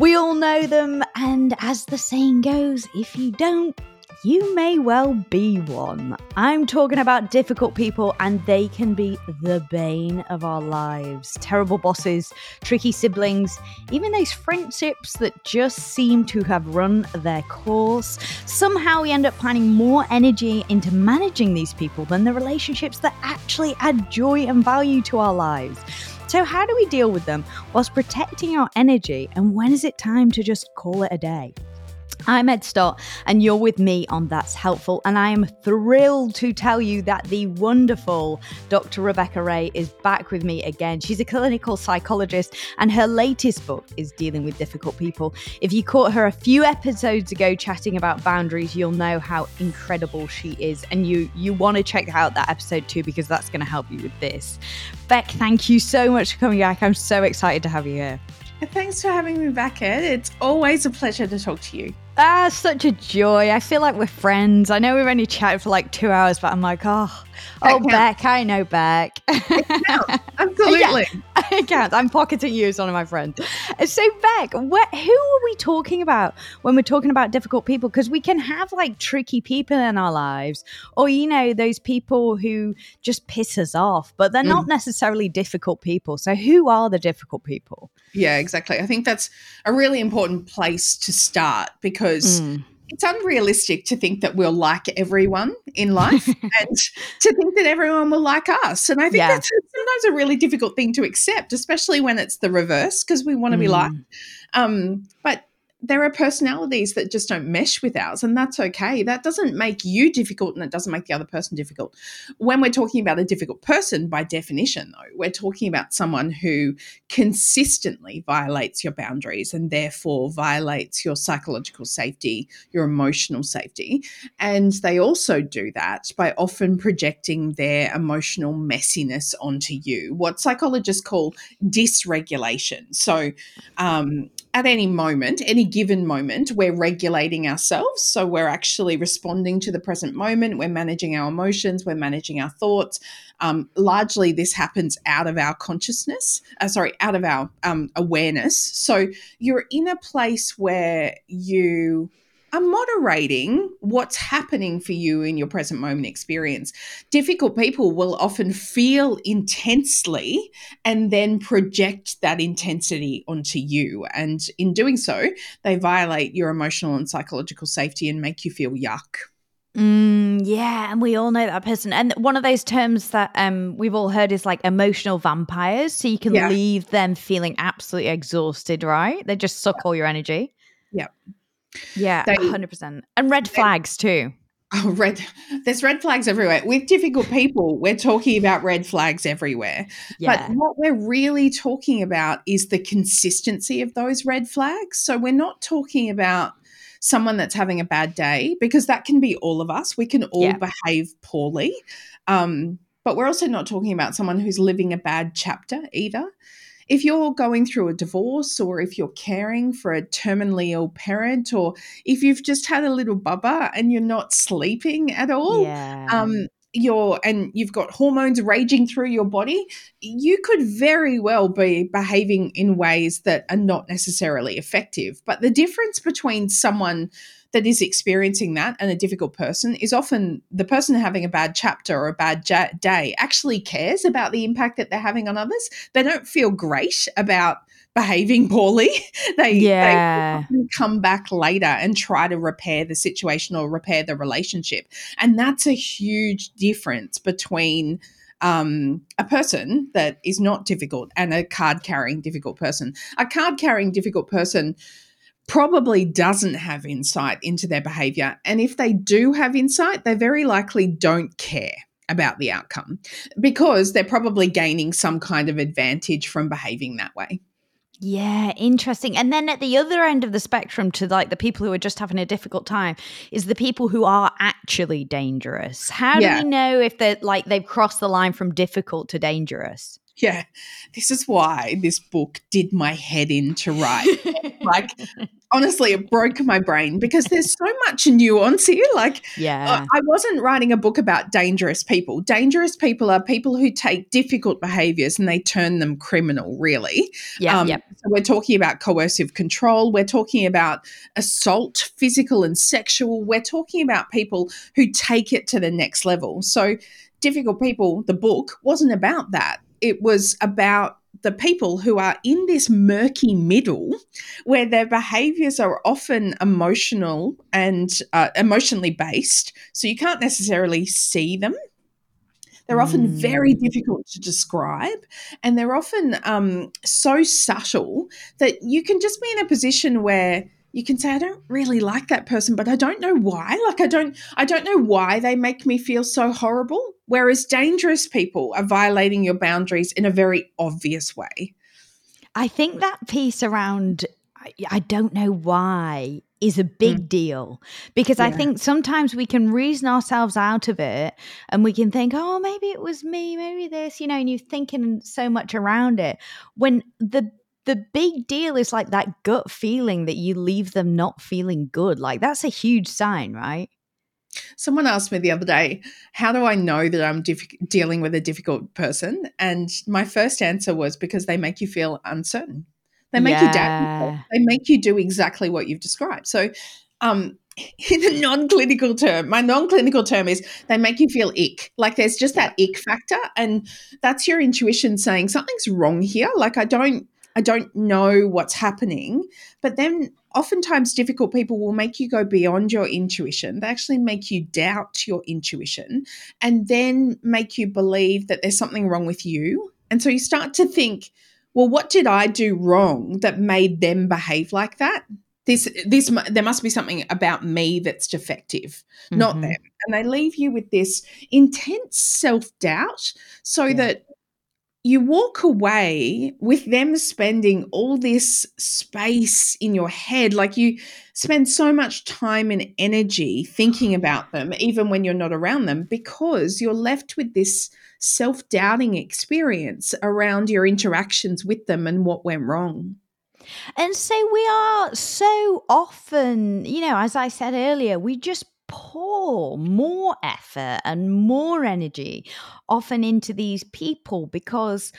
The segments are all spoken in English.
We all know them, and as the saying goes, if you don't, you may well be one. I'm talking about difficult people, and they can be the bane of our lives. Terrible bosses, tricky siblings, even those friendships that just seem to have run their course. Somehow we end up planning more energy into managing these people than the relationships that actually add joy and value to our lives. So, how do we deal with them whilst protecting our energy? And when is it time to just call it a day? I'm Ed Stott, and you're with me on That's Helpful. And I am thrilled to tell you that the wonderful Dr. Rebecca Ray is back with me again. She's a clinical psychologist, and her latest book is Dealing with Difficult People. If you caught her a few episodes ago chatting about boundaries, you'll know how incredible she is. And you, you want to check out that episode too, because that's going to help you with this. Beck, thank you so much for coming back. I'm so excited to have you here. Thanks for having me back, Ed. It's always a pleasure to talk to you. Ah, such a joy. I feel like we're friends. I know we've only chatted for like two hours, but I'm like, oh, oh, Beck, I know Beck. Absolutely. it counts. I'm pocketing you as one of my friends. So, Beck, what, who are we talking about when we're talking about difficult people? Because we can have like tricky people in our lives, or, you know, those people who just piss us off, but they're mm. not necessarily difficult people. So, who are the difficult people? Yeah, exactly. I think that's a really important place to start because. Mm it's unrealistic to think that we'll like everyone in life and to think that everyone will like us. And I think yeah. that's sometimes a really difficult thing to accept, especially when it's the reverse, because we want to mm. be liked. Um, but there are personalities that just don't mesh with ours, and that's okay. That doesn't make you difficult and it doesn't make the other person difficult. When we're talking about a difficult person, by definition, though, we're talking about someone who consistently violates your boundaries and therefore violates your psychological safety, your emotional safety. And they also do that by often projecting their emotional messiness onto you, what psychologists call dysregulation. So, um, at any moment, any given moment, we're regulating ourselves. So we're actually responding to the present moment. We're managing our emotions. We're managing our thoughts. Um, largely, this happens out of our consciousness, uh, sorry, out of our um, awareness. So you're in a place where you are moderating what's happening for you in your present moment experience. Difficult people will often feel intensely and then project that intensity onto you. And in doing so, they violate your emotional and psychological safety and make you feel yuck. Mm, yeah, and we all know that person. And one of those terms that um, we've all heard is like emotional vampires. So you can yeah. leave them feeling absolutely exhausted, right? They just suck yeah. all your energy. Yeah. Yeah, hundred percent. And red flags too. Oh, red. There's red flags everywhere. With difficult people, we're talking about red flags everywhere. Yeah. But what we're really talking about is the consistency of those red flags. So we're not talking about someone that's having a bad day because that can be all of us. We can all yeah. behave poorly. Um, but we're also not talking about someone who's living a bad chapter either if you're going through a divorce or if you're caring for a terminally ill parent or if you've just had a little bubba and you're not sleeping at all, yeah. um, you're and you've got hormones raging through your body, you could very well be behaving in ways that are not necessarily effective. But the difference between someone that is experiencing that and a difficult person is often the person having a bad chapter or a bad ja- day actually cares about the impact that they're having on others. They don't feel great about behaving poorly. they, yeah. they come back later and try to repair the situation or repair the relationship. And that's a huge difference between um, a person that is not difficult and a card carrying difficult person. A card carrying difficult person probably doesn't have insight into their behavior. And if they do have insight, they very likely don't care about the outcome because they're probably gaining some kind of advantage from behaving that way. Yeah, interesting. And then at the other end of the spectrum, to like the people who are just having a difficult time, is the people who are actually dangerous. How yeah. do we know if they're like they've crossed the line from difficult to dangerous? Yeah, this is why this book did my head in to write. like, honestly, it broke my brain because there's so much nuance here. Like, yeah, I wasn't writing a book about dangerous people. Dangerous people are people who take difficult behaviors and they turn them criminal, really. Yeah. Um, yep. So we're talking about coercive control. We're talking about assault, physical and sexual. We're talking about people who take it to the next level. So, Difficult People, the book, wasn't about that. It was about the people who are in this murky middle where their behaviors are often emotional and uh, emotionally based. So you can't necessarily see them. They're often mm. very difficult to describe, and they're often um, so subtle that you can just be in a position where you can say i don't really like that person but i don't know why like i don't i don't know why they make me feel so horrible whereas dangerous people are violating your boundaries in a very obvious way i think that piece around i don't know why is a big mm. deal because yeah. I think sometimes we can reason ourselves out of it and we can think, oh, maybe it was me, maybe this, you know, and you're thinking so much around it when the the big deal is like that gut feeling that you leave them not feeling good. Like that's a huge sign, right? Someone asked me the other day, how do I know that I'm diff- dealing with a difficult person? And my first answer was because they make you feel uncertain. They make yeah. you doubt. They make you do exactly what you've described. So, um, in a non-clinical term, my non-clinical term is they make you feel ick. Like there's just that ick factor, and that's your intuition saying something's wrong here. Like I don't I don't know what's happening. But then oftentimes difficult people will make you go beyond your intuition. They actually make you doubt your intuition and then make you believe that there's something wrong with you. And so you start to think, well, what did I do wrong that made them behave like that? This, this, there must be something about me that's defective, mm-hmm. not them. And they leave you with this intense self doubt so yeah. that you walk away with them spending all this space in your head. Like you spend so much time and energy thinking about them, even when you're not around them, because you're left with this self doubting experience around your interactions with them and what went wrong. And so we are so often, you know, as I said earlier, we just pour more effort and more energy often into these people because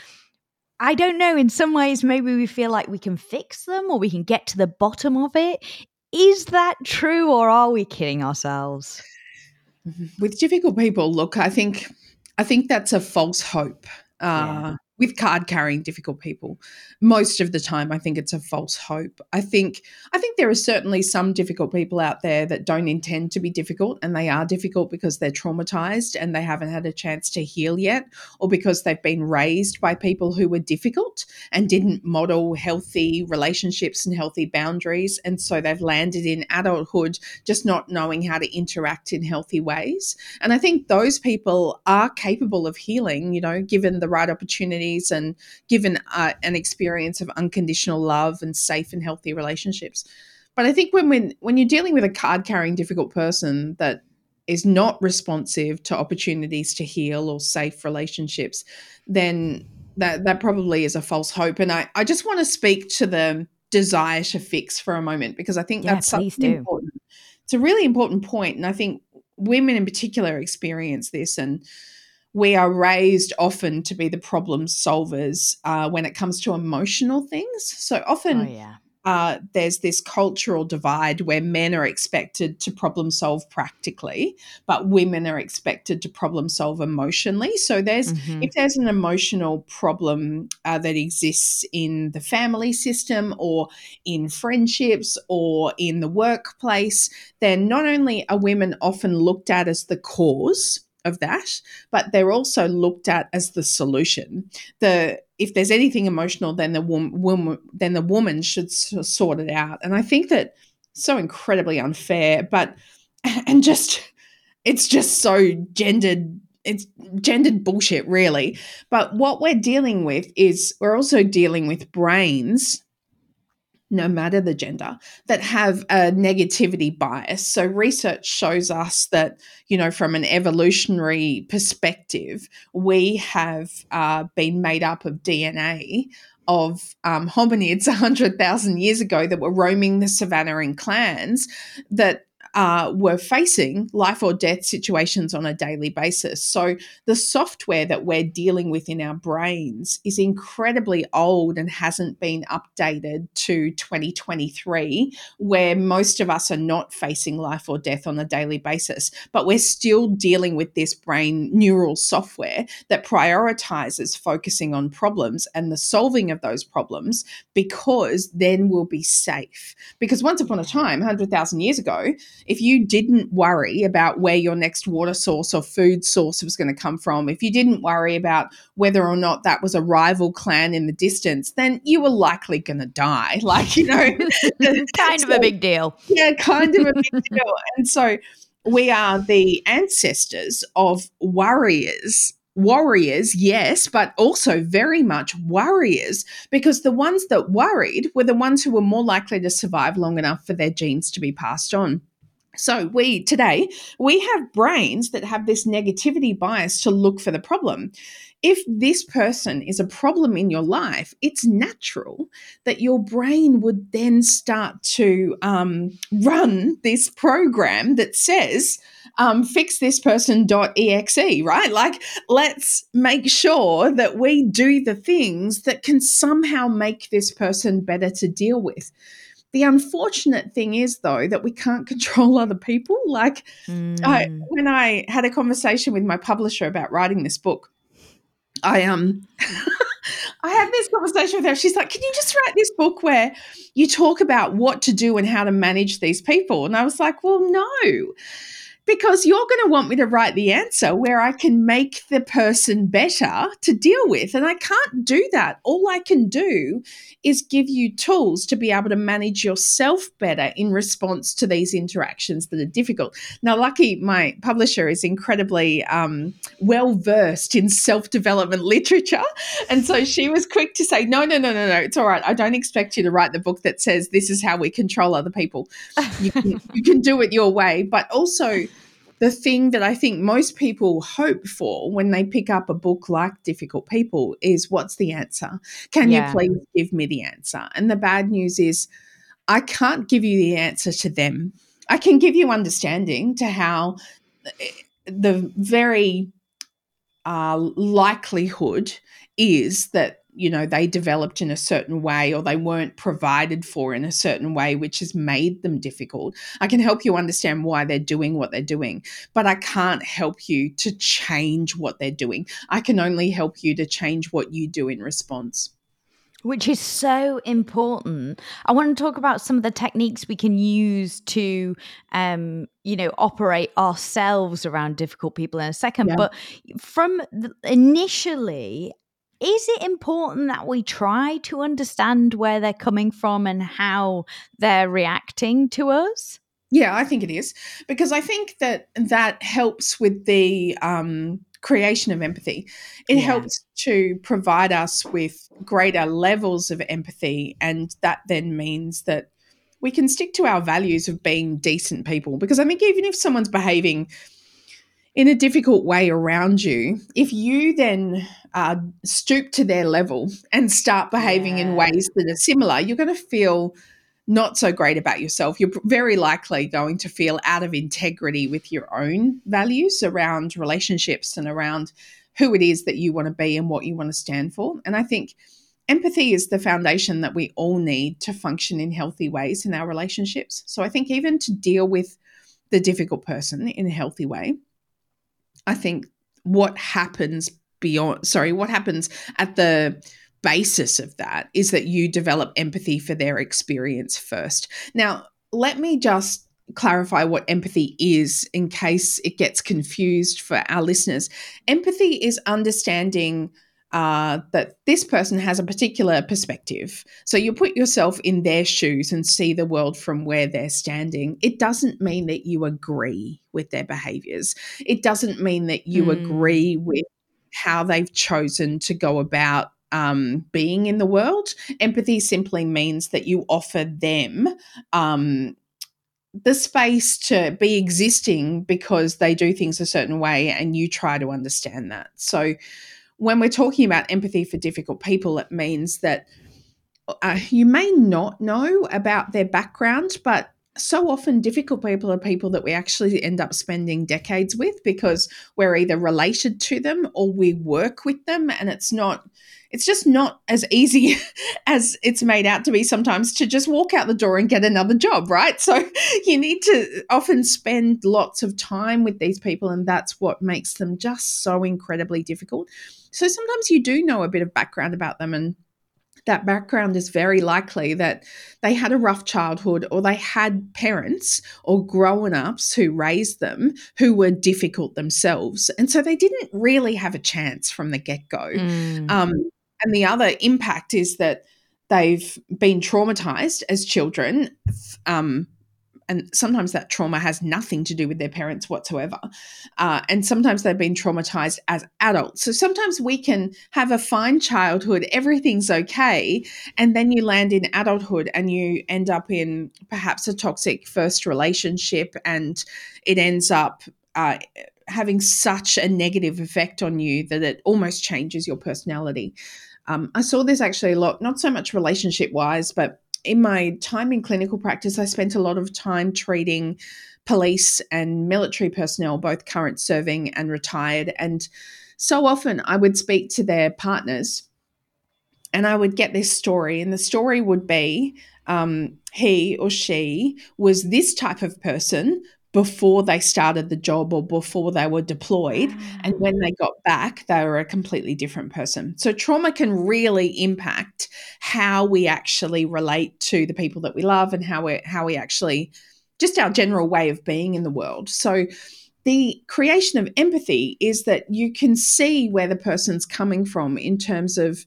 I don't know, in some ways, maybe we feel like we can fix them or we can get to the bottom of it. Is that true or are we kidding ourselves? With difficult people, look, I think I think that's a false hope. Uh, yeah with card carrying difficult people most of the time i think it's a false hope. I think i think there are certainly some difficult people out there that don't intend to be difficult and they are difficult because they're traumatized and they haven't had a chance to heal yet or because they've been raised by people who were difficult and didn't model healthy relationships and healthy boundaries and so they've landed in adulthood just not knowing how to interact in healthy ways. And i think those people are capable of healing you know given the right opportunity and given uh, an experience of unconditional love and safe and healthy relationships. But I think when when when you're dealing with a card carrying difficult person that is not responsive to opportunities to heal or safe relationships, then that that probably is a false hope. And I, I just want to speak to the desire to fix for a moment because I think yeah, that's something important. It's a really important point, and I think women in particular experience this and we are raised often to be the problem solvers uh, when it comes to emotional things. So often, oh, yeah. uh, there's this cultural divide where men are expected to problem solve practically, but women are expected to problem solve emotionally. So there's mm-hmm. if there's an emotional problem uh, that exists in the family system or in friendships or in the workplace, then not only are women often looked at as the cause of that, but they're also looked at as the solution. The if there's anything emotional, then the woman, then the woman should sort it out. And I think that so incredibly unfair, but and just it's just so gendered. It's gendered bullshit, really. But what we're dealing with is we're also dealing with brains no matter the gender, that have a negativity bias. So, research shows us that, you know, from an evolutionary perspective, we have uh, been made up of DNA of um, hominids 100,000 years ago that were roaming the savannah in clans that uh, were facing life or death situations on a daily basis. So the software that we're dealing with in our brains is incredibly old and hasn't been updated to 2023, where most of us are not facing life or death on a daily basis. But we're still dealing with this brain neural software that prioritizes focusing on problems and the solving of those problems because then we'll be safe. Because once upon a time, 100,000 years ago, if you didn't worry about where your next water source or food source was going to come from, if you didn't worry about whether or not that was a rival clan in the distance, then you were likely going to die. Like, you know, kind so, of a big deal. Yeah, kind of a big deal. And so we are the ancestors of warriors warriors, yes, but also very much warriors because the ones that worried were the ones who were more likely to survive long enough for their genes to be passed on. So we today we have brains that have this negativity bias to look for the problem. If this person is a problem in your life, it's natural that your brain would then start to um, run this program that says, um, fix this person.exe, right? Like, let's make sure that we do the things that can somehow make this person better to deal with. The unfortunate thing is, though, that we can't control other people. Like, mm. I, when I had a conversation with my publisher about writing this book, I um, I had this conversation with her. She's like, "Can you just write this book where you talk about what to do and how to manage these people?" And I was like, "Well, no." Because you're going to want me to write the answer where I can make the person better to deal with. And I can't do that. All I can do is give you tools to be able to manage yourself better in response to these interactions that are difficult. Now, lucky my publisher is incredibly um, well versed in self development literature. And so she was quick to say, no, no, no, no, no, it's all right. I don't expect you to write the book that says this is how we control other people. You can, you can do it your way. But also, the thing that I think most people hope for when they pick up a book like Difficult People is what's the answer? Can yeah. you please give me the answer? And the bad news is, I can't give you the answer to them. I can give you understanding to how eh, the very uh, likelihood is that you know they developed in a certain way or they weren't provided for in a certain way which has made them difficult i can help you understand why they're doing what they're doing but i can't help you to change what they're doing i can only help you to change what you do in response which is so important. I want to talk about some of the techniques we can use to, um, you know, operate ourselves around difficult people in a second. Yeah. But from the, initially, is it important that we try to understand where they're coming from and how they're reacting to us? Yeah, I think it is because I think that that helps with the um, creation of empathy. It yeah. helps to provide us with greater levels of empathy, and that then means that we can stick to our values of being decent people. Because I think even if someone's behaving in a difficult way around you, if you then uh, stoop to their level and start behaving yeah. in ways that are similar, you're going to feel not so great about yourself. You're very likely going to feel out of integrity with your own values around relationships and around who it is that you want to be and what you want to stand for. And I think empathy is the foundation that we all need to function in healthy ways in our relationships. So I think even to deal with the difficult person in a healthy way, I think what happens beyond, sorry, what happens at the basis of that is that you develop empathy for their experience first. Now, let me just clarify what empathy is in case it gets confused for our listeners. Empathy is understanding uh, that this person has a particular perspective. So you put yourself in their shoes and see the world from where they're standing. It doesn't mean that you agree with their behaviors, it doesn't mean that you mm. agree with how they've chosen to go about um, being in the world. Empathy simply means that you offer them um, the space to be existing because they do things a certain way and you try to understand that. So, when we're talking about empathy for difficult people, it means that uh, you may not know about their background, but so often difficult people are people that we actually end up spending decades with because we're either related to them or we work with them and it's not it's just not as easy as it's made out to be sometimes to just walk out the door and get another job, right? So you need to often spend lots of time with these people, and that's what makes them just so incredibly difficult. So sometimes you do know a bit of background about them and that background is very likely that they had a rough childhood or they had parents or grown ups who raised them who were difficult themselves. And so they didn't really have a chance from the get go. Mm. Um, and the other impact is that they've been traumatized as children. Um, and sometimes that trauma has nothing to do with their parents whatsoever. Uh, and sometimes they've been traumatized as adults. So sometimes we can have a fine childhood, everything's okay. And then you land in adulthood and you end up in perhaps a toxic first relationship and it ends up. Uh, having such a negative effect on you that it almost changes your personality. Um, I saw this actually a lot, not so much relationship wise, but in my time in clinical practice, I spent a lot of time treating police and military personnel, both current serving and retired. And so often I would speak to their partners and I would get this story, and the story would be um, he or she was this type of person before they started the job or before they were deployed. Ah. And when they got back, they were a completely different person. So, trauma can really impact how we actually relate to the people that we love and how we how we actually just our general way of being in the world. So, the creation of empathy is that you can see where the person's coming from in terms of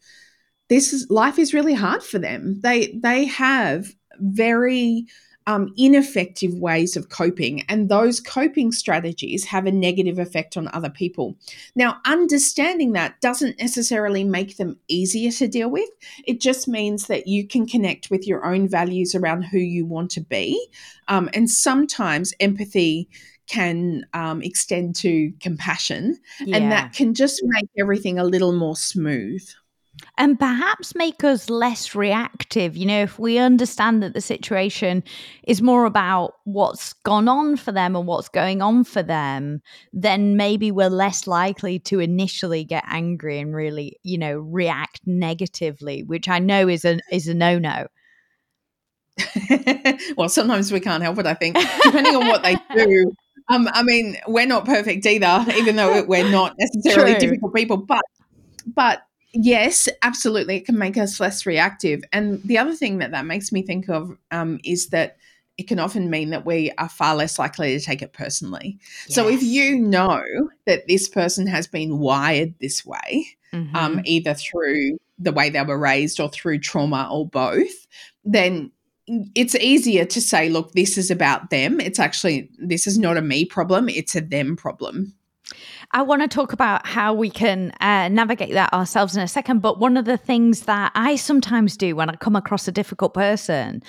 this is life is really hard for them. They they have very um, ineffective ways of coping, and those coping strategies have a negative effect on other people. Now, understanding that doesn't necessarily make them easier to deal with. It just means that you can connect with your own values around who you want to be. Um, and sometimes empathy can um, extend to compassion, yeah. and that can just make everything a little more smooth and perhaps make us less reactive. You know, if we understand that the situation is more about what's gone on for them and what's going on for them, then maybe we're less likely to initially get angry and really, you know, react negatively, which I know is a is a no no. well, sometimes we can't help it. I think, depending on what they do. Um, I mean, we're not perfect either, even though we're not necessarily True. difficult people. But, but yes, absolutely, it can make us less reactive. And the other thing that that makes me think of um, is that it can often mean that we are far less likely to take it personally. Yes. So if you know that this person has been wired this way, um, mm-hmm. um, either through the way they were raised or through trauma or both, then it's easier to say, look, this is about them. It's actually, this is not a me problem, it's a them problem. I want to talk about how we can uh, navigate that ourselves in a second. But one of the things that I sometimes do when I come across a difficult person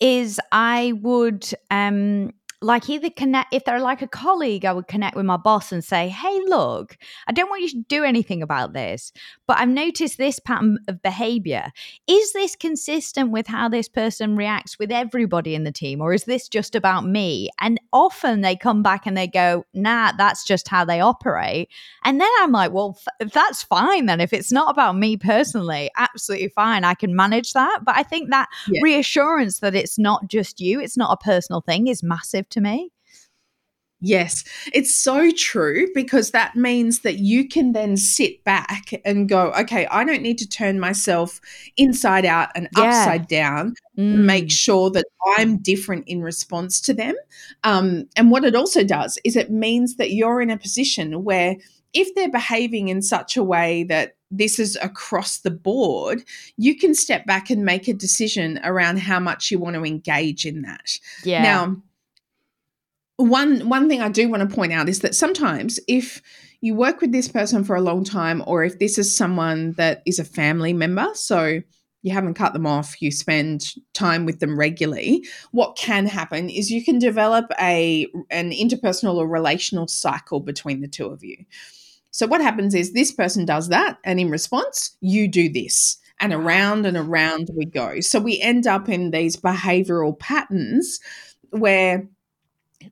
is I would um, like either connect if they're like a colleague i would connect with my boss and say hey look i don't want you to do anything about this but i've noticed this pattern of behavior. Is this consistent with how this person reacts with everybody in the team or is this just about me? And often they come back and they go nah that's just how they operate. And then i'm like well f- that's fine then if it's not about me personally absolutely fine i can manage that. But i think that yeah. reassurance that it's not just you it's not a personal thing is massive to me. Yes, it's so true because that means that you can then sit back and go, okay, I don't need to turn myself inside out and yeah. upside down mm. make sure that I'm different in response to them. Um, and what it also does is it means that you're in a position where if they're behaving in such a way that this is across the board, you can step back and make a decision around how much you want to engage in that. Yeah. Now, one one thing I do want to point out is that sometimes if you work with this person for a long time, or if this is someone that is a family member, so you haven't cut them off, you spend time with them regularly, what can happen is you can develop a an interpersonal or relational cycle between the two of you. So what happens is this person does that and in response, you do this. And around and around we go. So we end up in these behavioral patterns where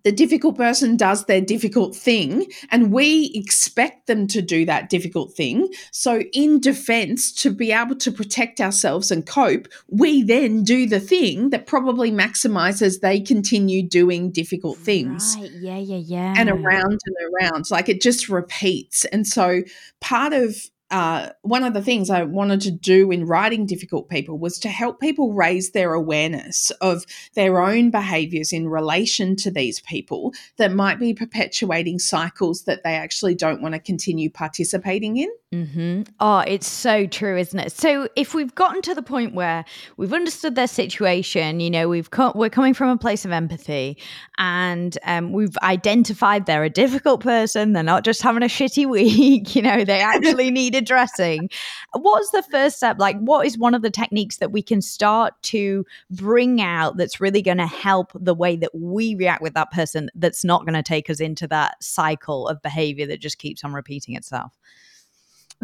the difficult person does their difficult thing and we expect them to do that difficult thing. So in defense to be able to protect ourselves and cope we then do the thing that probably maximizes they continue doing difficult things. Right. yeah yeah yeah. And around and around. Like it just repeats. And so part of uh, one of the things I wanted to do in writing Difficult People was to help people raise their awareness of their own behaviors in relation to these people that might be perpetuating cycles that they actually don't want to continue participating in. Mm-hmm. Oh, it's so true, isn't it? So, if we've gotten to the point where we've understood their situation, you know, we've co- we're coming from a place of empathy, and um, we've identified they're a difficult person. They're not just having a shitty week. You know, they actually need addressing. What's the first step? Like, what is one of the techniques that we can start to bring out that's really going to help the way that we react with that person? That's not going to take us into that cycle of behavior that just keeps on repeating itself.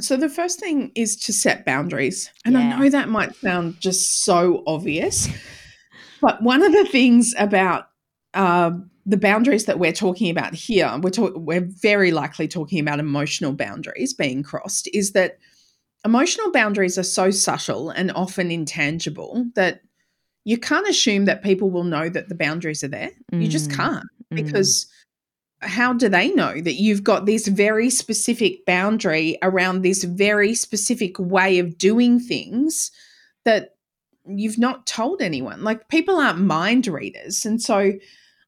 So the first thing is to set boundaries. And yeah. I know that might sound just so obvious, but one of the things about uh, the boundaries that we're talking about here, we're, talk- we're very likely talking about emotional boundaries being crossed, is that emotional boundaries are so subtle and often intangible that you can't assume that people will know that the boundaries are there. Mm. You just mm. can't mm. because how do they know that you've got this very specific boundary around this very specific way of doing things that you've not told anyone? Like people aren't mind readers. And so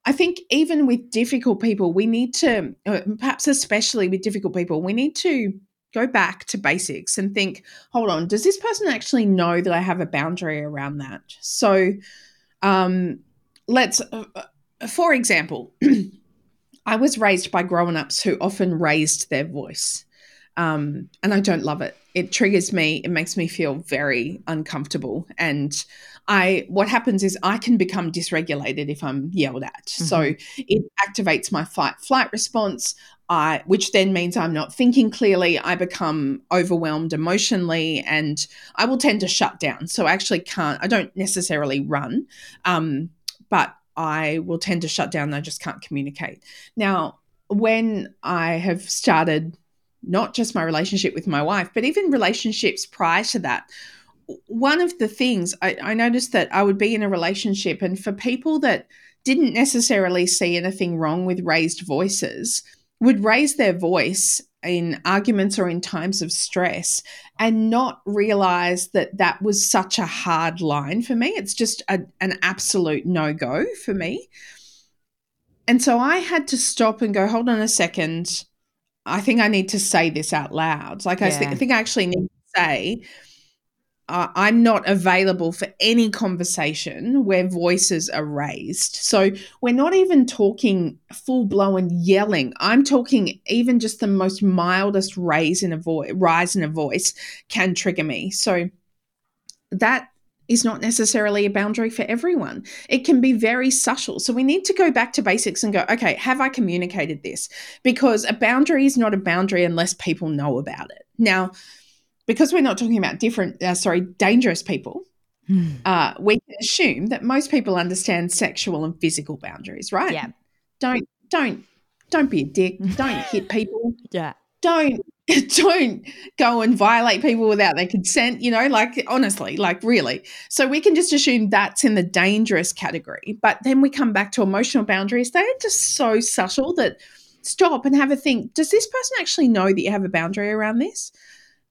I think even with difficult people, we need to, uh, perhaps especially with difficult people, we need to go back to basics and think, hold on, does this person actually know that I have a boundary around that? So um, let's, uh, uh for example, I was raised by grown ups who often raised their voice. Um, and I don't love it. It triggers me. It makes me feel very uncomfortable. And I, what happens is I can become dysregulated if I'm yelled at. Mm-hmm. So it activates my fight flight response. I, which then means I'm not thinking clearly. I become overwhelmed emotionally, and I will tend to shut down. So I actually can't. I don't necessarily run, um, but I will tend to shut down. I just can't communicate. Now, when I have started not just my relationship with my wife, but even relationships prior to that, one of the things I, I noticed that I would be in a relationship, and for people that didn't necessarily see anything wrong with raised voices, would raise their voice in arguments or in times of stress and not realize that that was such a hard line for me. It's just a, an absolute no go for me. And so I had to stop and go, hold on a second. I think I need to say this out loud. Like, yeah. I, th- I think I actually need to say, uh, I'm not available for any conversation where voices are raised. So we're not even talking full blown yelling. I'm talking even just the most mildest raise in a voice, rise in a voice can trigger me. So that is not necessarily a boundary for everyone. It can be very subtle. So we need to go back to basics and go, okay, have I communicated this? Because a boundary is not a boundary unless people know about it. Now, because we're not talking about different, uh, sorry, dangerous people, mm. uh, we can assume that most people understand sexual and physical boundaries, right? Yeah. Don't don't don't be a dick. Don't hit people. Yeah. Don't don't go and violate people without their consent. You know, like honestly, like really. So we can just assume that's in the dangerous category. But then we come back to emotional boundaries. They're just so subtle that stop and have a think. Does this person actually know that you have a boundary around this?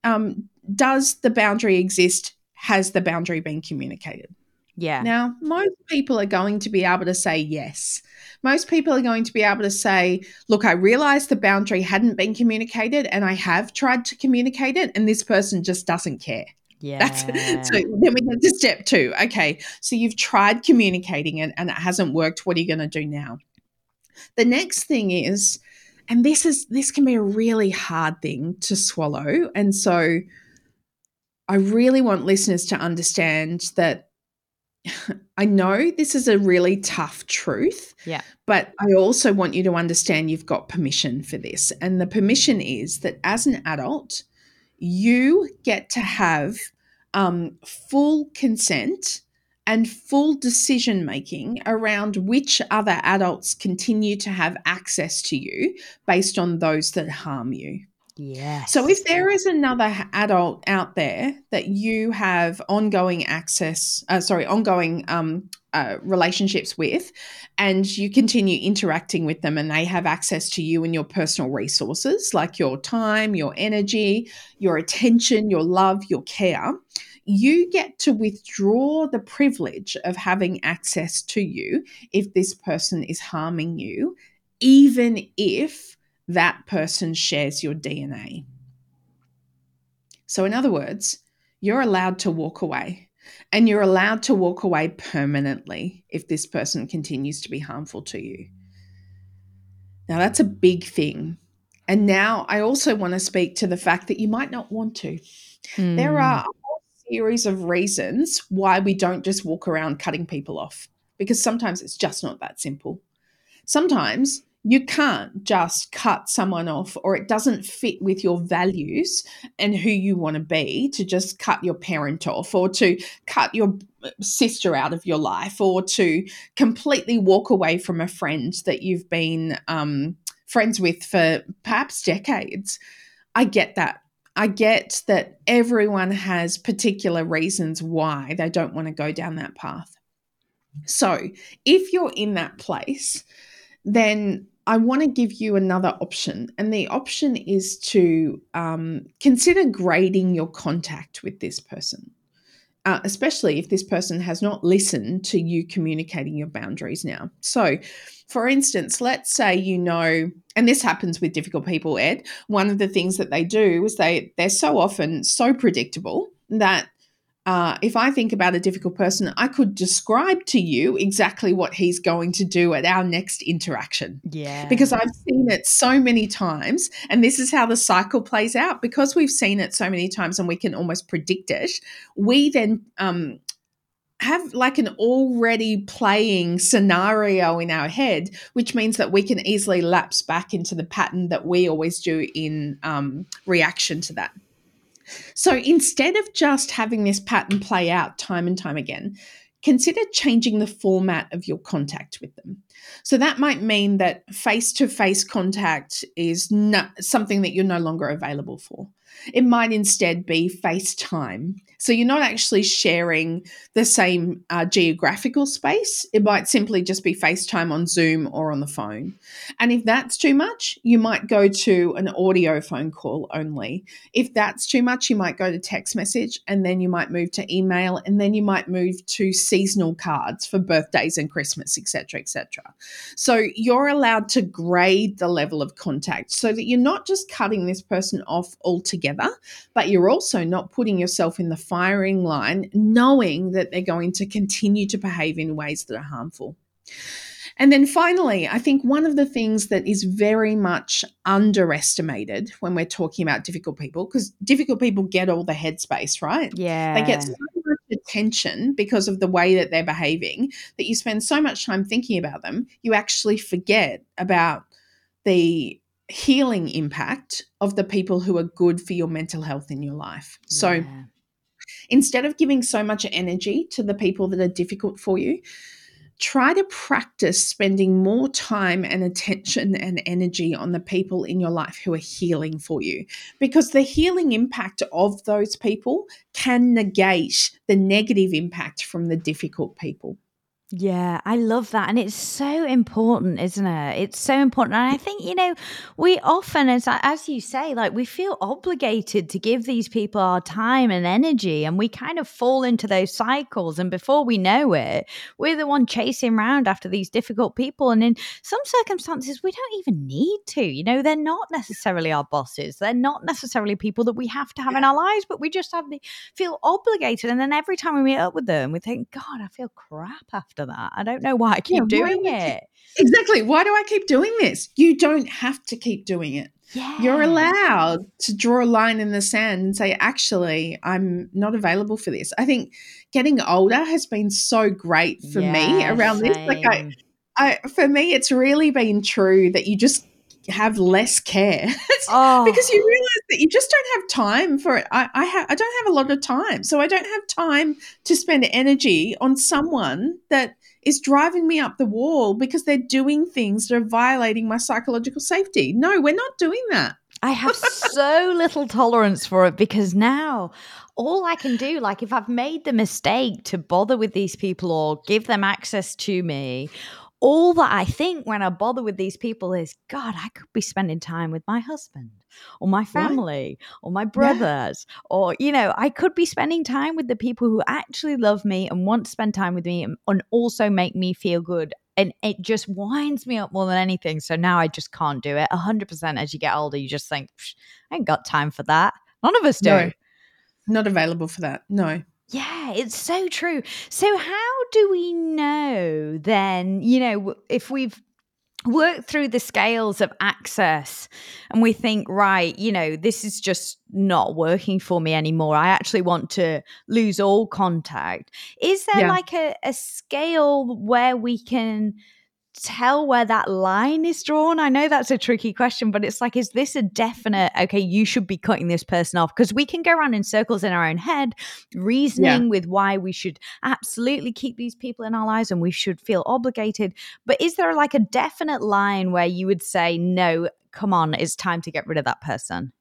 Um, does the boundary exist? Has the boundary been communicated? Yeah. Now, most people are going to be able to say yes. Most people are going to be able to say, look, I realized the boundary hadn't been communicated and I have tried to communicate it, and this person just doesn't care. Yeah. That's, so then we get to step two. Okay. So you've tried communicating it and it hasn't worked. What are you going to do now? The next thing is, and this is this can be a really hard thing to swallow. And so I really want listeners to understand that I know this is a really tough truth. Yeah. But I also want you to understand you've got permission for this. And the permission is that as an adult, you get to have um, full consent and full decision making around which other adults continue to have access to you based on those that harm you. Yes. So if there is another adult out there that you have ongoing access, uh, sorry, ongoing um, uh, relationships with, and you continue interacting with them, and they have access to you and your personal resources like your time, your energy, your attention, your love, your care, you get to withdraw the privilege of having access to you if this person is harming you, even if that person shares your DNA. So, in other words, you're allowed to walk away, and you're allowed to walk away permanently if this person continues to be harmful to you. Now, that's a big thing. And now I also want to speak to the fact that you might not want to. Mm. There hmm. are series of reasons why we don't just walk around cutting people off, because sometimes it's just not that simple. Sometimes you can't just cut someone off or it doesn't fit with your values and who you want to be to just cut your parent off or to cut your sister out of your life or to completely walk away from a friend that you've been um, friends with for perhaps decades. I get that. I get that everyone has particular reasons why they don't want to go down that path. So, if you're in that place, then I want to give you another option. And the option is to um, consider grading your contact with this person, uh, especially if this person has not listened to you communicating your boundaries now. So, for instance, let's say you know, and this happens with difficult people, Ed. One of the things that they do is they they're so often so predictable that uh, if I think about a difficult person, I could describe to you exactly what he's going to do at our next interaction. Yeah. Because I've seen it so many times. And this is how the cycle plays out. Because we've seen it so many times and we can almost predict it, we then um, have like an already playing scenario in our head, which means that we can easily lapse back into the pattern that we always do in um, reaction to that. So instead of just having this pattern play out time and time again, consider changing the format of your contact with them. So that might mean that face to face contact is not something that you're no longer available for. It might instead be FaceTime. So you're not actually sharing the same uh, geographical space. It might simply just be FaceTime on Zoom or on the phone. And if that's too much, you might go to an audio phone call only. If that's too much, you might go to text message and then you might move to email and then you might move to seasonal cards for birthdays and Christmas, etc., etc. So you're allowed to grade the level of contact so that you're not just cutting this person off altogether but you're also not putting yourself in the firing line knowing that they're going to continue to behave in ways that are harmful. And then finally, I think one of the things that is very much underestimated when we're talking about difficult people, because difficult people get all the headspace, right? Yeah. They get so much attention because of the way that they're behaving that you spend so much time thinking about them, you actually forget about the healing impact of the people who are good for your mental health in your life. So yeah. Instead of giving so much energy to the people that are difficult for you, try to practice spending more time and attention and energy on the people in your life who are healing for you because the healing impact of those people can negate the negative impact from the difficult people. Yeah, I love that. And it's so important, isn't it? It's so important. And I think, you know, we often, as, as you say, like we feel obligated to give these people our time and energy. And we kind of fall into those cycles. And before we know it, we're the one chasing around after these difficult people. And in some circumstances, we don't even need to. You know, they're not necessarily our bosses, they're not necessarily people that we have to have in our lives, but we just have the feel obligated. And then every time we meet up with them, we think, God, I feel crap after after that. I don't know why I keep yeah, doing it. Exactly. Why do I keep doing this? You don't have to keep doing it. Yeah. You're allowed to draw a line in the sand and say, actually, I'm not available for this. I think getting older has been so great for yeah, me around same. this. Like I, I, for me, it's really been true that you just have less care oh. because you realize that you just don't have time for it. I, I, ha- I don't have a lot of time, so I don't have time to spend energy on someone that is driving me up the wall because they're doing things that are violating my psychological safety. No, we're not doing that. I have so little tolerance for it because now all I can do, like if I've made the mistake to bother with these people or give them access to me, all that I think when I bother with these people is, God, I could be spending time with my husband or my family what? or my brothers, yeah. or, you know, I could be spending time with the people who actually love me and want to spend time with me and, and also make me feel good. And it just winds me up more than anything. So now I just can't do it. 100% as you get older, you just think, I ain't got time for that. None of us do. No, not available for that. No. Yeah, it's so true. So, how do we know then, you know, if we've worked through the scales of access and we think, right, you know, this is just not working for me anymore. I actually want to lose all contact. Is there yeah. like a, a scale where we can tell where that line is drawn? I know that's a tricky question, but it's like, is this a definite, okay, you should be cutting this person off? Because we can go around in circles in our own head, reasoning yeah. with why we should absolutely keep these people in our lives and we should feel obligated. But is there like a definite line where you would say, no, come on, it's time to get rid of that person?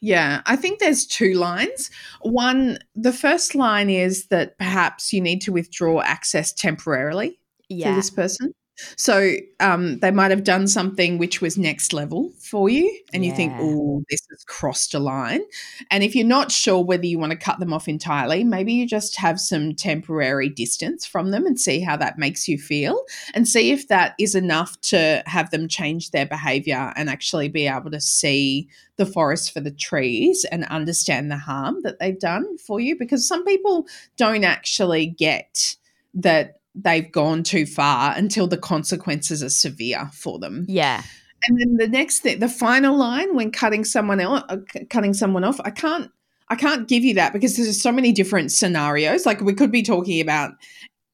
Yeah, I think there's two lines. One, the first line is that perhaps you need to withdraw access temporarily yeah. to this person. So um, they might have done something which was next level for you, and yeah. you think, oh, this has crossed a line. And if you're not sure whether you want to cut them off entirely, maybe you just have some temporary distance from them and see how that makes you feel, and see if that is enough to have them change their behavior and actually be able to see the forest for the trees and understand the harm that they've done for you. Because some people don't actually get that they've gone too far until the consequences are severe for them. Yeah. And then the next thing, the final line when cutting someone out, uh, cutting someone off, I can't, I can't give you that because there's so many different scenarios. Like we could be talking about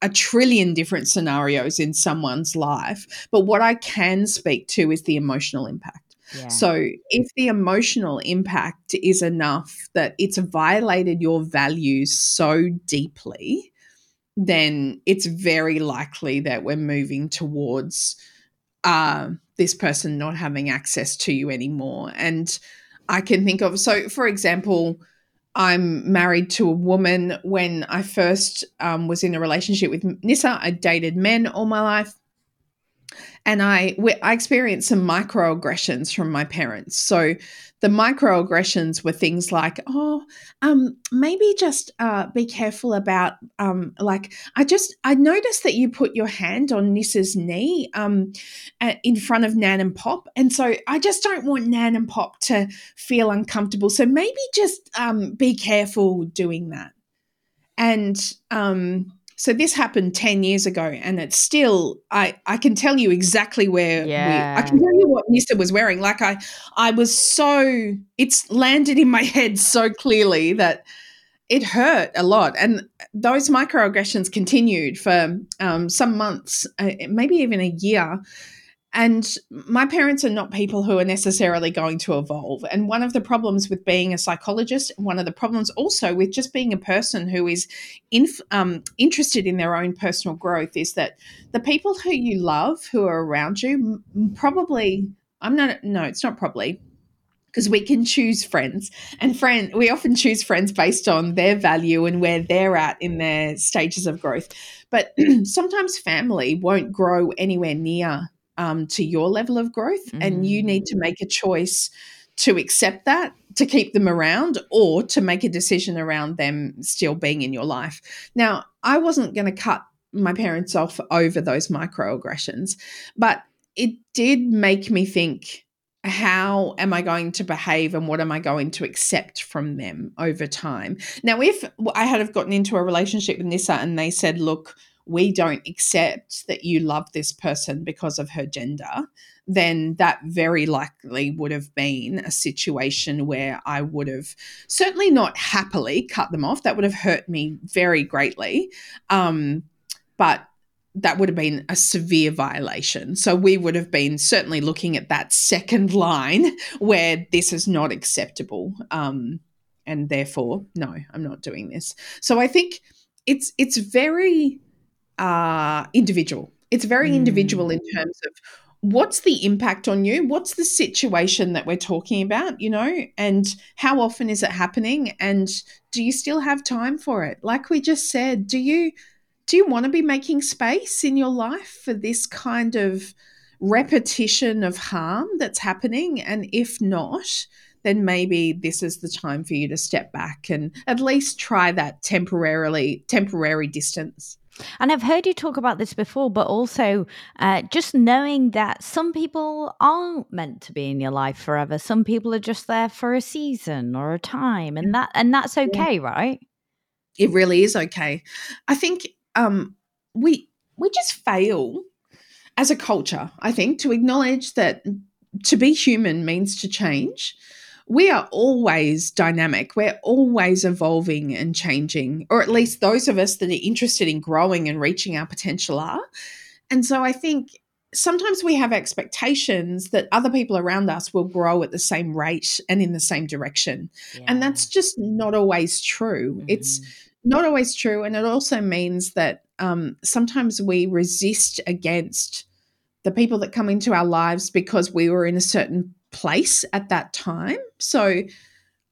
a trillion different scenarios in someone's life, but what I can speak to is the emotional impact. Yeah. So, if the emotional impact is enough that it's violated your values so deeply then it's very likely that we're moving towards uh, this person not having access to you anymore. And I can think of, so for example, I'm married to a woman. When I first um, was in a relationship with Nissa, I dated men all my life and I I experienced some microaggressions from my parents. So the microaggressions were things like, oh, um, maybe just uh, be careful about, um, like, I just I noticed that you put your hand on Nissa's knee um, in front of Nan and Pop, and so I just don't want Nan and Pop to feel uncomfortable. So maybe just um, be careful doing that. And um, so this happened 10 years ago and it's still I I can tell you exactly where yeah. we, I can tell you what Nissa was wearing. Like I I was so it's landed in my head so clearly that it hurt a lot. And those microaggressions continued for um, some months, uh, maybe even a year. And my parents are not people who are necessarily going to evolve. And one of the problems with being a psychologist, one of the problems also with just being a person who is inf- um, interested in their own personal growth, is that the people who you love, who are around you, probably, I'm not, no, it's not probably, because we can choose friends and friend we often choose friends based on their value and where they're at in their stages of growth but sometimes family won't grow anywhere near um, to your level of growth, mm. and you need to mm. make a choice to accept that, to keep them around, or to make a decision around them still being in your life. Now, I wasn't going to cut my parents off over those microaggressions, but it did make me think how am I going to behave and what am I going to accept from them over time? Now, if I had have gotten into a relationship with Nissa and they said, look, we don't accept that you love this person because of her gender, then that very likely would have been a situation where I would have certainly not happily cut them off. That would have hurt me very greatly. Um, but that would have been a severe violation. So we would have been certainly looking at that second line where this is not acceptable. Um, and therefore, no, I'm not doing this. So I think it's it's very uh, individual. It's very mm. individual in terms of what's the impact on you what's the situation that we're talking about you know and how often is it happening and do you still have time for it like we just said do you do you want to be making space in your life for this kind of repetition of harm that's happening and if not then maybe this is the time for you to step back and at least try that temporarily temporary distance and I've heard you talk about this before, but also uh, just knowing that some people aren't meant to be in your life forever. Some people are just there for a season or a time, and that and that's okay, yeah. right? It really is okay. I think um, we we just fail as a culture. I think to acknowledge that to be human means to change we are always dynamic. We're always evolving and changing, or at least those of us that are interested in growing and reaching our potential are. And so I think sometimes we have expectations that other people around us will grow at the same rate and in the same direction. Yeah. And that's just not always true. Mm-hmm. It's not always true. And it also means that um, sometimes we resist against the people that come into our lives because we were in a certain place at that time. So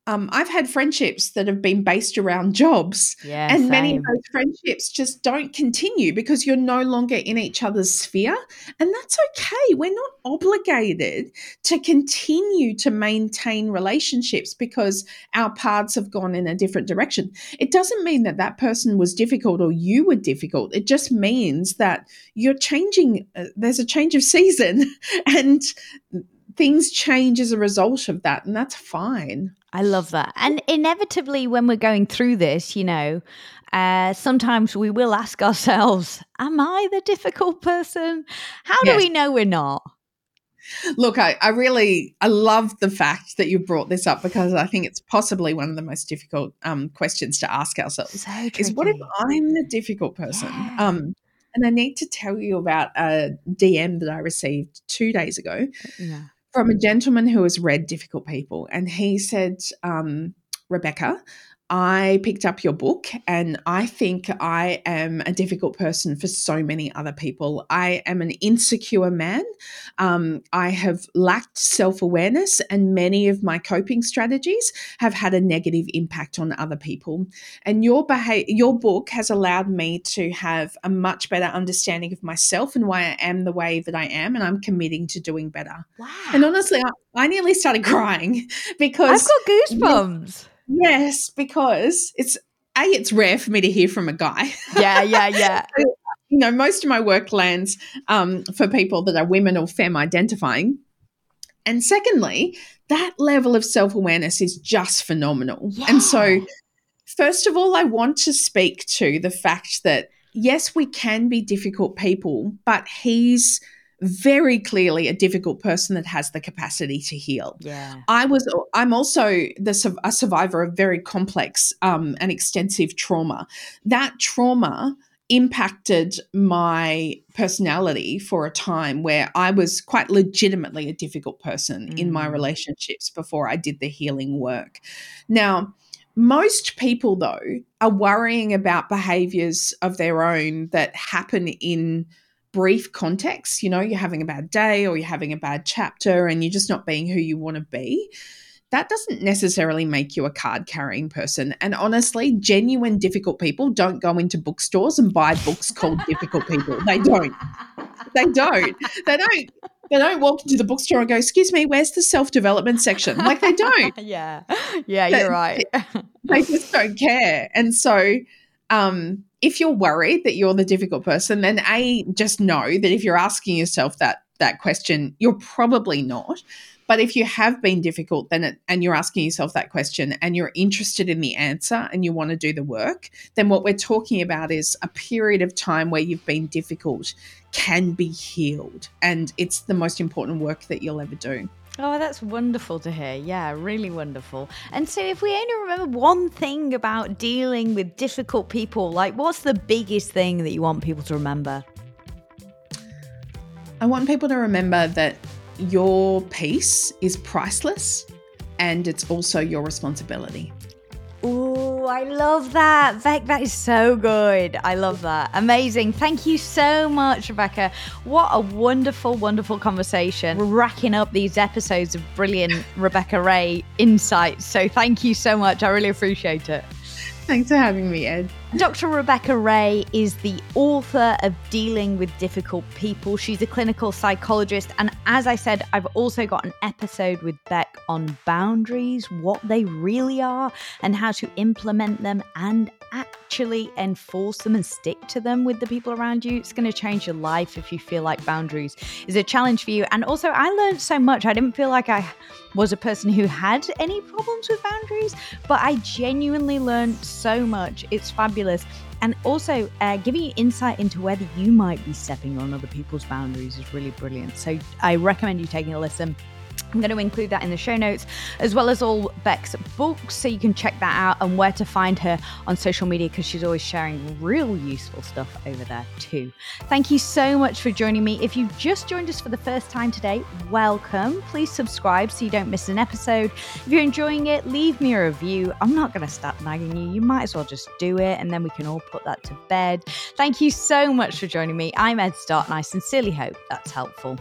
um, I've had friendships that have been based around jobs, yeah, and same. many of those friendships just don't continue because you're no longer in each other's sphere, and that's okay. We're not obligated to continue to maintain relationships because our paths have gone in a different direction. It doesn't mean that that person was difficult or you were difficult. It just means that you're changing. Uh, there's a change of season, and things change as a result of that, and that's fine. I love that. And inevitably, when we're going through this, you know, uh, sometimes we will ask ourselves, Am I the difficult person? How yes. do we know we're not? Look, I, I really I love the fact that you brought this up because I think it's possibly one of the most difficult um, questions to ask ourselves. So is what if I'm the difficult person? Yeah. Um, and I need to tell you about a DM that I received two days ago. Yeah from a gentleman who has read Difficult People, and he said, um, Rebecca, I picked up your book and I think I am a difficult person for so many other people. I am an insecure man. Um, I have lacked self awareness, and many of my coping strategies have had a negative impact on other people. And your behavior, your book has allowed me to have a much better understanding of myself and why I am the way that I am, and I'm committing to doing better. Wow. And honestly, I, I nearly started crying because I've got goosebumps. Yes, because it's a it's rare for me to hear from a guy. Yeah, yeah, yeah. you know, most of my work lands um, for people that are women or femme identifying. And secondly, that level of self awareness is just phenomenal. Yeah. And so, first of all, I want to speak to the fact that yes, we can be difficult people, but he's very clearly a difficult person that has the capacity to heal. Yeah. I was I'm also the a survivor of very complex um, and extensive trauma. That trauma impacted my personality for a time where I was quite legitimately a difficult person mm. in my mm. relationships before I did the healing work. Now, most people though are worrying about behaviors of their own that happen in brief context, you know, you're having a bad day or you're having a bad chapter and you're just not being who you want to be, that doesn't necessarily make you a card carrying person. And honestly, genuine difficult people don't go into bookstores and buy books called difficult people. They don't. They don't. They don't. They don't walk into the bookstore and go, "Excuse me, where's the self development section?" Like they don't. yeah, yeah, you're right. they just don't care, and so um, if you're worried that you're the difficult person, then a just know that if you're asking yourself that that question, you're probably not. But if you have been difficult, then it, and you're asking yourself that question and you're interested in the answer and you want to do the work, then what we're talking about is a period of time where you've been difficult can be healed. And it's the most important work that you'll ever do. Oh, that's wonderful to hear. Yeah, really wonderful. And so, if we only remember one thing about dealing with difficult people, like what's the biggest thing that you want people to remember? I want people to remember that your peace is priceless and it's also your responsibility. I love that. Beck, that is so good. I love that. Amazing. Thank you so much, Rebecca. What a wonderful, wonderful conversation. We're racking up these episodes of brilliant Rebecca Ray insights. So thank you so much. I really appreciate it. Thanks for having me, Ed. Dr. Rebecca Ray is the author of Dealing with Difficult People. She's a clinical psychologist. And as I said, I've also got an episode with Beck on boundaries, what they really are, and how to implement them and actually enforce them and stick to them with the people around you. It's going to change your life if you feel like boundaries is a challenge for you. And also, I learned so much. I didn't feel like I was a person who had any problems with boundaries, but I genuinely learned so much. It's fabulous. And also, uh, giving you insight into whether you might be stepping on other people's boundaries is really brilliant. So, I recommend you taking a listen. I'm going to include that in the show notes, as well as all Beck's books, so you can check that out and where to find her on social media because she's always sharing real useful stuff over there too. Thank you so much for joining me. If you've just joined us for the first time today, welcome. Please subscribe so you don't miss an episode. If you're enjoying it, leave me a review. I'm not going to start nagging you. You might as well just do it and then we can all put that to bed. Thank you so much for joining me. I'm Ed Stott and I sincerely hope that's helpful.